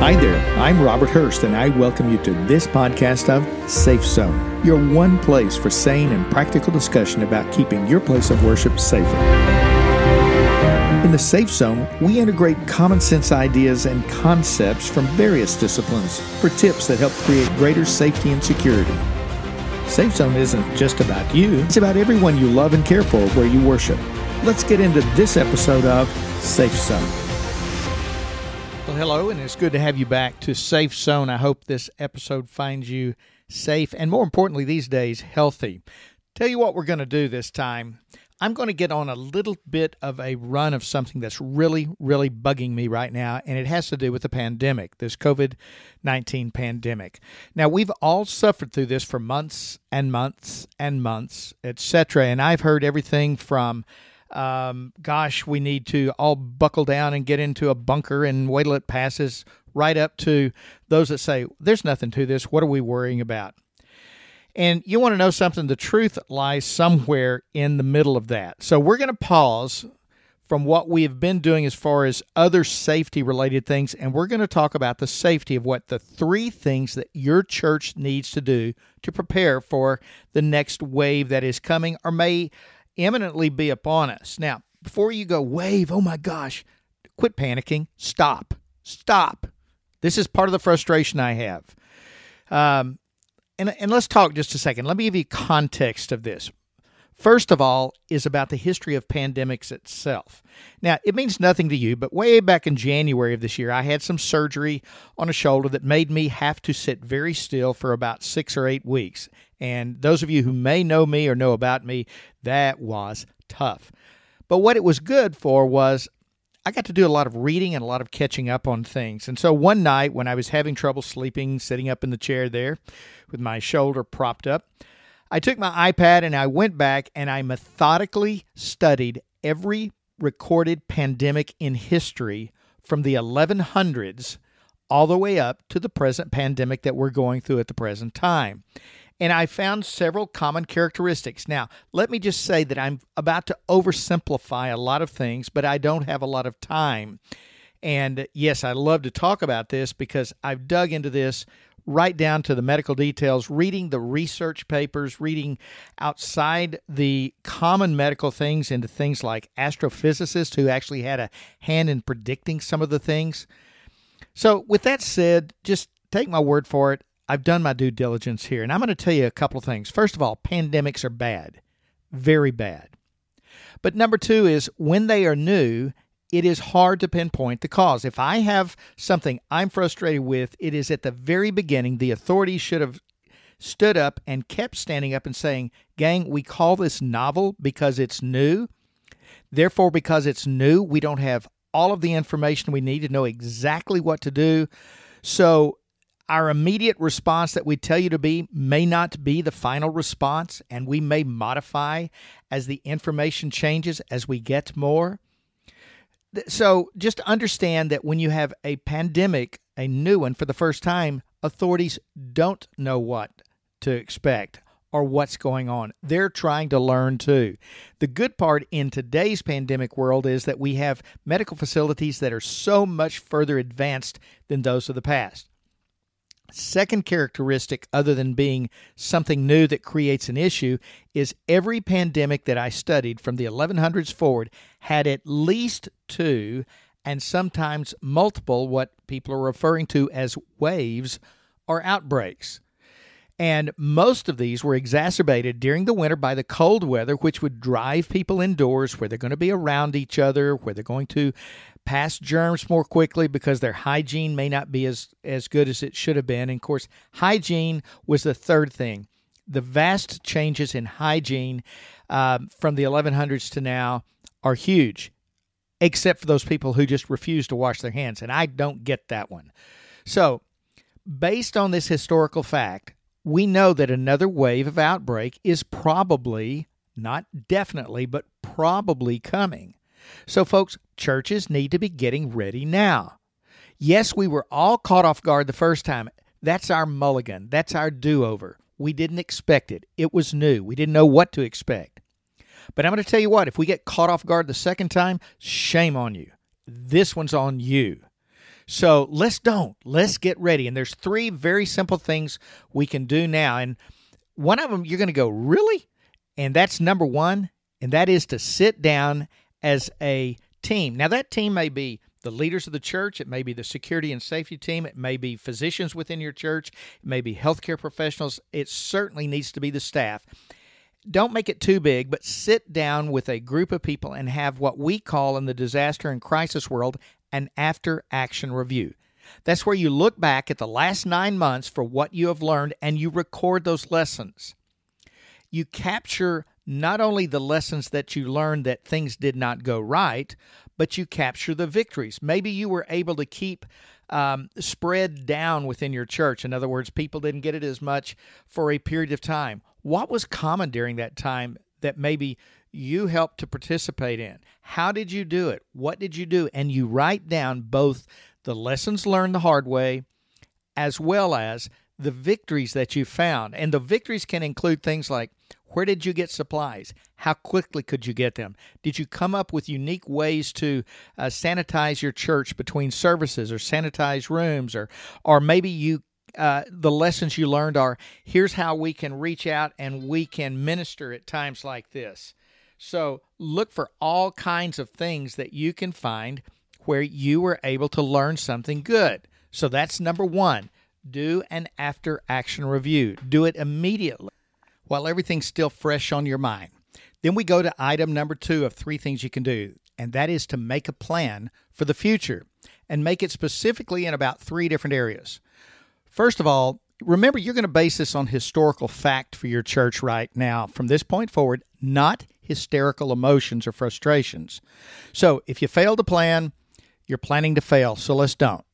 Hi there, I'm Robert Hurst, and I welcome you to this podcast of Safe Zone, your one place for sane and practical discussion about keeping your place of worship safer. In the Safe Zone, we integrate common sense ideas and concepts from various disciplines for tips that help create greater safety and security. Safe Zone isn't just about you, it's about everyone you love and care for where you worship. Let's get into this episode of Safe Zone. Hello, and it's good to have you back to Safe Zone. I hope this episode finds you safe and, more importantly, these days, healthy. Tell you what, we're going to do this time. I'm going to get on a little bit of a run of something that's really, really bugging me right now, and it has to do with the pandemic, this COVID 19 pandemic. Now, we've all suffered through this for months and months and months, etc., and I've heard everything from um, gosh, we need to all buckle down and get into a bunker and wait till it passes, right up to those that say, there's nothing to this. What are we worrying about? And you want to know something? The truth lies somewhere in the middle of that. So we're going to pause from what we have been doing as far as other safety related things, and we're going to talk about the safety of what the three things that your church needs to do to prepare for the next wave that is coming or may imminently be upon us. Now, before you go, wave, oh my gosh, quit panicking. Stop. Stop. This is part of the frustration I have. Um, and, and let's talk just a second. Let me give you context of this. First of all, is about the history of pandemics itself. Now, it means nothing to you, but way back in January of this year, I had some surgery on a shoulder that made me have to sit very still for about six or eight weeks. And those of you who may know me or know about me, that was tough. But what it was good for was I got to do a lot of reading and a lot of catching up on things. And so one night when I was having trouble sleeping, sitting up in the chair there with my shoulder propped up, I took my iPad and I went back and I methodically studied every recorded pandemic in history from the 1100s all the way up to the present pandemic that we're going through at the present time. And I found several common characteristics. Now, let me just say that I'm about to oversimplify a lot of things, but I don't have a lot of time. And yes, I love to talk about this because I've dug into this right down to the medical details, reading the research papers, reading outside the common medical things into things like astrophysicists who actually had a hand in predicting some of the things. So, with that said, just take my word for it. I've done my due diligence here, and I'm going to tell you a couple of things. First of all, pandemics are bad, very bad. But number two is when they are new, it is hard to pinpoint the cause. If I have something I'm frustrated with, it is at the very beginning. The authorities should have stood up and kept standing up and saying, Gang, we call this novel because it's new. Therefore, because it's new, we don't have all of the information we need to know exactly what to do. So, our immediate response that we tell you to be may not be the final response, and we may modify as the information changes as we get more. So just understand that when you have a pandemic, a new one for the first time, authorities don't know what to expect or what's going on. They're trying to learn too. The good part in today's pandemic world is that we have medical facilities that are so much further advanced than those of the past. Second characteristic, other than being something new that creates an issue, is every pandemic that I studied from the 1100s forward had at least two and sometimes multiple, what people are referring to as waves or outbreaks. And most of these were exacerbated during the winter by the cold weather, which would drive people indoors where they're going to be around each other, where they're going to pass germs more quickly because their hygiene may not be as, as good as it should have been. And of course, hygiene was the third thing. The vast changes in hygiene uh, from the 1100s to now are huge, except for those people who just refuse to wash their hands. And I don't get that one. So, based on this historical fact, we know that another wave of outbreak is probably, not definitely, but probably coming. So, folks, churches need to be getting ready now. Yes, we were all caught off guard the first time. That's our mulligan. That's our do over. We didn't expect it. It was new. We didn't know what to expect. But I'm going to tell you what, if we get caught off guard the second time, shame on you. This one's on you. So let's don't. Let's get ready. And there's three very simple things we can do now. And one of them, you're going to go, really? And that's number one, and that is to sit down as a team. Now, that team may be the leaders of the church, it may be the security and safety team, it may be physicians within your church, it may be healthcare professionals. It certainly needs to be the staff. Don't make it too big, but sit down with a group of people and have what we call in the disaster and crisis world an after action review. That's where you look back at the last nine months for what you have learned and you record those lessons. You capture not only the lessons that you learned that things did not go right, but you capture the victories. Maybe you were able to keep um, spread down within your church. In other words, people didn't get it as much for a period of time. What was common during that time that maybe you helped to participate in? How did you do it? What did you do? And you write down both the lessons learned the hard way as well as the victories that you found. And the victories can include things like where did you get supplies? How quickly could you get them? Did you come up with unique ways to uh, sanitize your church between services or sanitize rooms or or maybe you uh, the lessons you learned are here's how we can reach out and we can minister at times like this. So look for all kinds of things that you can find where you were able to learn something good. So that's number one. Do an after action review. Do it immediately while everything's still fresh on your mind. Then we go to item number two of three things you can do, and that is to make a plan for the future and make it specifically in about three different areas. First of all, remember you're going to base this on historical fact for your church right now from this point forward, not hysterical emotions or frustrations. So if you fail to plan, you're planning to fail, so let's don't.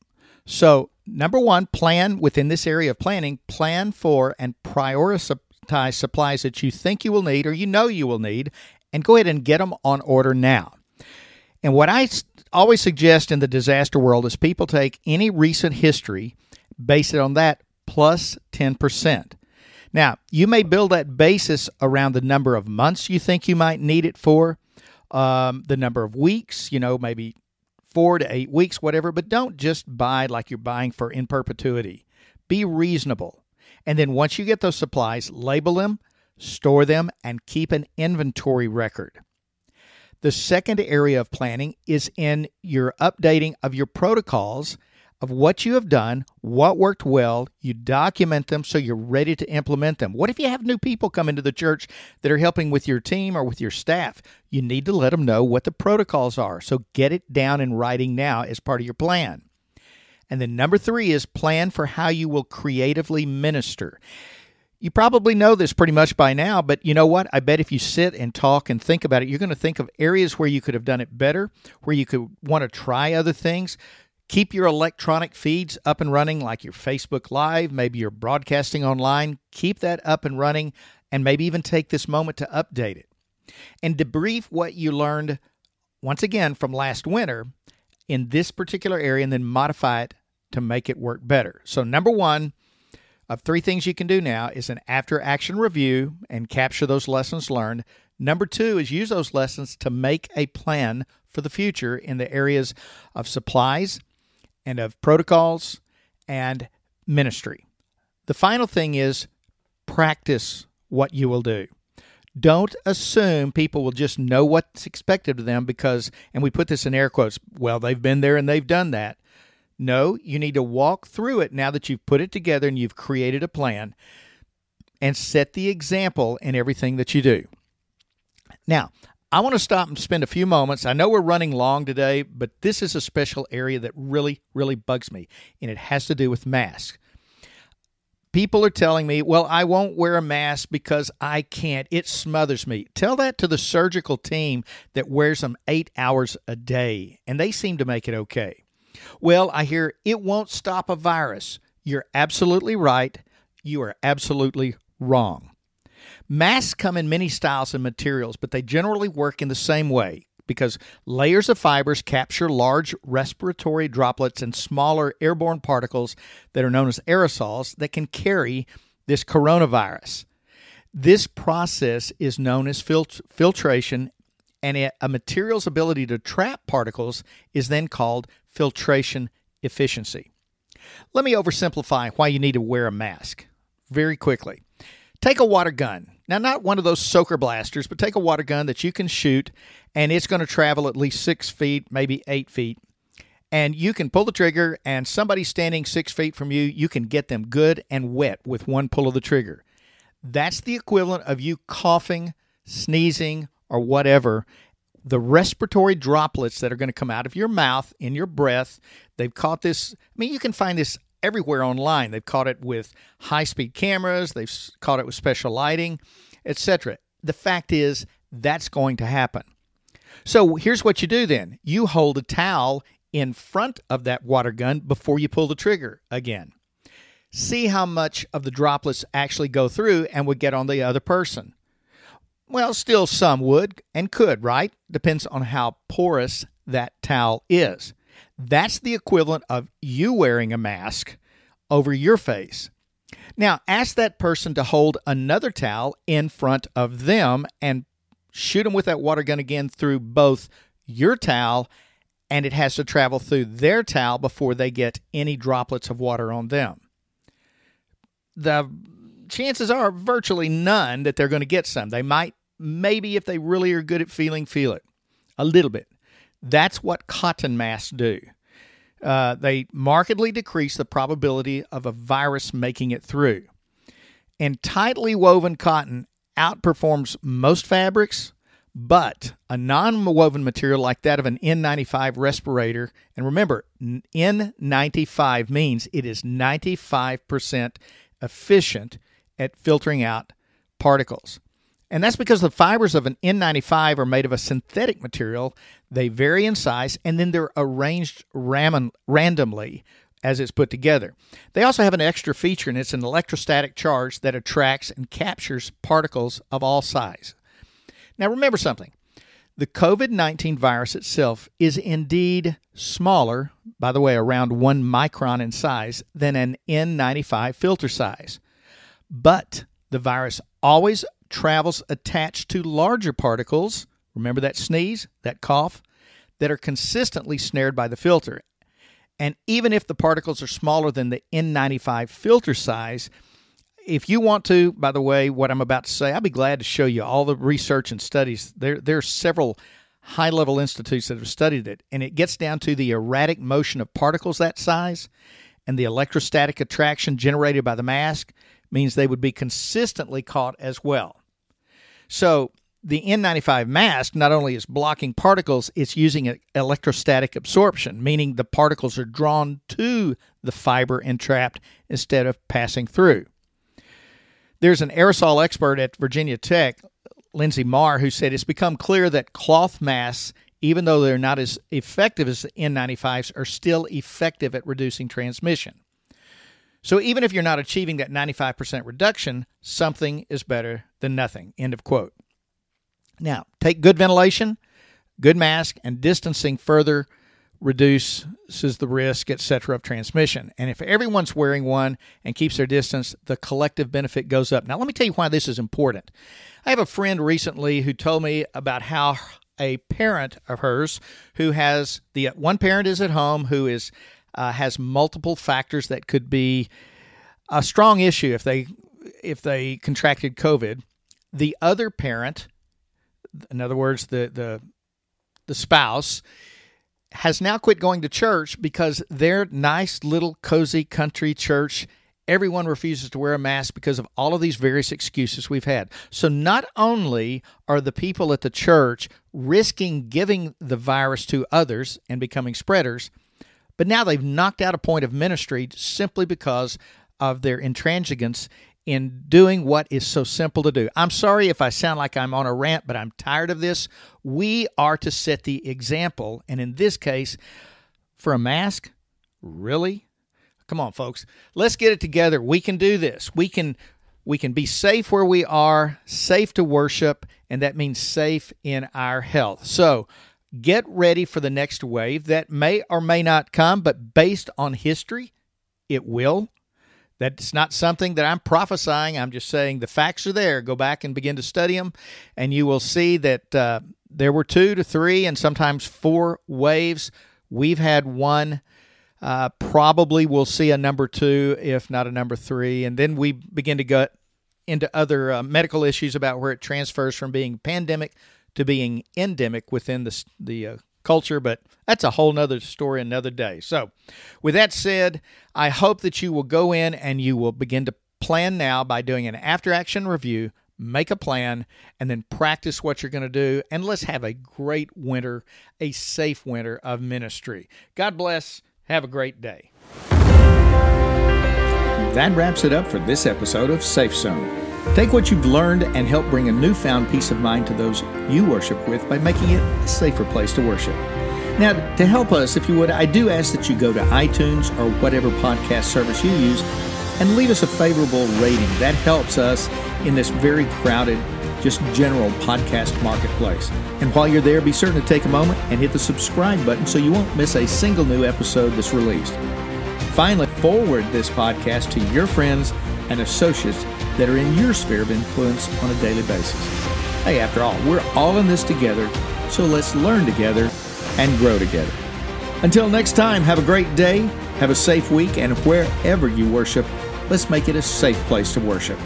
So, number one, plan within this area of planning, plan for and prioritize supplies that you think you will need or you know you will need, and go ahead and get them on order now. And what I always suggest in the disaster world is people take any recent history, base it on that, plus 10%. Now, you may build that basis around the number of months you think you might need it for, um, the number of weeks, you know, maybe four to eight weeks, whatever, but don't just buy like you're buying for in perpetuity. Be reasonable. And then once you get those supplies, label them, store them, and keep an inventory record. The second area of planning is in your updating of your protocols of what you have done, what worked well, you document them so you're ready to implement them. What if you have new people come into the church that are helping with your team or with your staff? You need to let them know what the protocols are. So get it down in writing now as part of your plan. And then number three is plan for how you will creatively minister. You probably know this pretty much by now, but you know what? I bet if you sit and talk and think about it, you're going to think of areas where you could have done it better, where you could want to try other things. Keep your electronic feeds up and running, like your Facebook Live, maybe you're broadcasting online. Keep that up and running, and maybe even take this moment to update it. And debrief what you learned, once again, from last winter in this particular area, and then modify it to make it work better. So, number one of three things you can do now is an after action review and capture those lessons learned. Number two is use those lessons to make a plan for the future in the areas of supplies and of protocols and ministry. The final thing is practice what you will do. Don't assume people will just know what's expected of them because, and we put this in air quotes, well, they've been there and they've done that. No, you need to walk through it now that you've put it together and you've created a plan and set the example in everything that you do. Now, I want to stop and spend a few moments. I know we're running long today, but this is a special area that really, really bugs me, and it has to do with masks. People are telling me, well, I won't wear a mask because I can't. It smothers me. Tell that to the surgical team that wears them eight hours a day, and they seem to make it okay. Well, I hear it won't stop a virus. You're absolutely right. You are absolutely wrong. Masks come in many styles and materials, but they generally work in the same way because layers of fibers capture large respiratory droplets and smaller airborne particles that are known as aerosols that can carry this coronavirus. This process is known as filt- filtration, and a material's ability to trap particles is then called filtration efficiency. Let me oversimplify why you need to wear a mask very quickly. Take a water gun. Now, not one of those soaker blasters, but take a water gun that you can shoot, and it's going to travel at least six feet, maybe eight feet. And you can pull the trigger, and somebody standing six feet from you, you can get them good and wet with one pull of the trigger. That's the equivalent of you coughing, sneezing, or whatever. The respiratory droplets that are going to come out of your mouth in your breath, they've caught this. I mean, you can find this everywhere online. They've caught it with high speed cameras, they've caught it with special lighting, etc. The fact is, that's going to happen. So here's what you do then you hold a towel in front of that water gun before you pull the trigger again. See how much of the droplets actually go through and would get on the other person. Well, still some would and could, right? Depends on how porous that towel is. That's the equivalent of you wearing a mask over your face. Now, ask that person to hold another towel in front of them and shoot them with that water gun again through both your towel and it has to travel through their towel before they get any droplets of water on them. The chances are virtually none that they're going to get some. They might, maybe if they really are good at feeling, feel it a little bit. That's what cotton masks do. Uh, they markedly decrease the probability of a virus making it through. And tightly woven cotton outperforms most fabrics, but a non woven material like that of an N95 respirator, and remember, N95 means it is 95% efficient at filtering out particles. And that's because the fibers of an N95 are made of a synthetic material. They vary in size and then they're arranged ram- randomly as it's put together. They also have an extra feature, and it's an electrostatic charge that attracts and captures particles of all size. Now, remember something the COVID 19 virus itself is indeed smaller, by the way, around one micron in size, than an N95 filter size. But the virus always travels attached to larger particles. Remember that sneeze, that cough, that are consistently snared by the filter. And even if the particles are smaller than the N95 filter size, if you want to, by the way, what I'm about to say, I'll be glad to show you all the research and studies. There, there are several high level institutes that have studied it, and it gets down to the erratic motion of particles that size and the electrostatic attraction generated by the mask means they would be consistently caught as well. So the N95 mask not only is blocking particles, it's using electrostatic absorption, meaning the particles are drawn to the fiber entrapped instead of passing through. There's an aerosol expert at Virginia Tech, Linsey Marr, who said it's become clear that cloth masks, even though they're not as effective as the N95s, are still effective at reducing transmission. So even if you're not achieving that 95% reduction, something is better than nothing. End of quote. Now, take good ventilation, good mask, and distancing further reduces the risk, etc., of transmission. And if everyone's wearing one and keeps their distance, the collective benefit goes up. Now, let me tell you why this is important. I have a friend recently who told me about how a parent of hers who has the one parent is at home who is uh, has multiple factors that could be a strong issue if they if they contracted COVID. The other parent, in other words, the the the spouse, has now quit going to church because their nice little cozy country church everyone refuses to wear a mask because of all of these various excuses we've had. So not only are the people at the church risking giving the virus to others and becoming spreaders, but now they've knocked out a point of ministry simply because of their intransigence in doing what is so simple to do. I'm sorry if I sound like I'm on a rant, but I'm tired of this. We are to set the example. And in this case, for a mask, really? Come on, folks. Let's get it together. We can do this. We can we can be safe where we are, safe to worship, and that means safe in our health. So, get ready for the next wave that may or may not come, but based on history, it will. That's not something that I'm prophesying. I'm just saying the facts are there. Go back and begin to study them, and you will see that uh, there were two to three and sometimes four waves. We've had one Uh, probably we'll see a number two, if not a number three. And then we begin to get into other uh, medical issues about where it transfers from being pandemic to being endemic within the, the uh, culture, but that's a whole nother story another day. So, with that said, I hope that you will go in and you will begin to plan now by doing an after action review, make a plan, and then practice what you're going to do. And let's have a great winter, a safe winter of ministry. God bless. Have a great day. That wraps it up for this episode of Safe Zone. Take what you've learned and help bring a newfound peace of mind to those you worship with by making it a safer place to worship. Now, to help us, if you would, I do ask that you go to iTunes or whatever podcast service you use and leave us a favorable rating. That helps us in this very crowded, just general podcast marketplace. And while you're there, be certain to take a moment and hit the subscribe button so you won't miss a single new episode that's released. Finally, forward this podcast to your friends and associates that are in your sphere of influence on a daily basis. Hey, after all, we're all in this together, so let's learn together and grow together. Until next time, have a great day, have a safe week, and wherever you worship, let's make it a safe place to worship.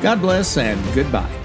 God bless and goodbye.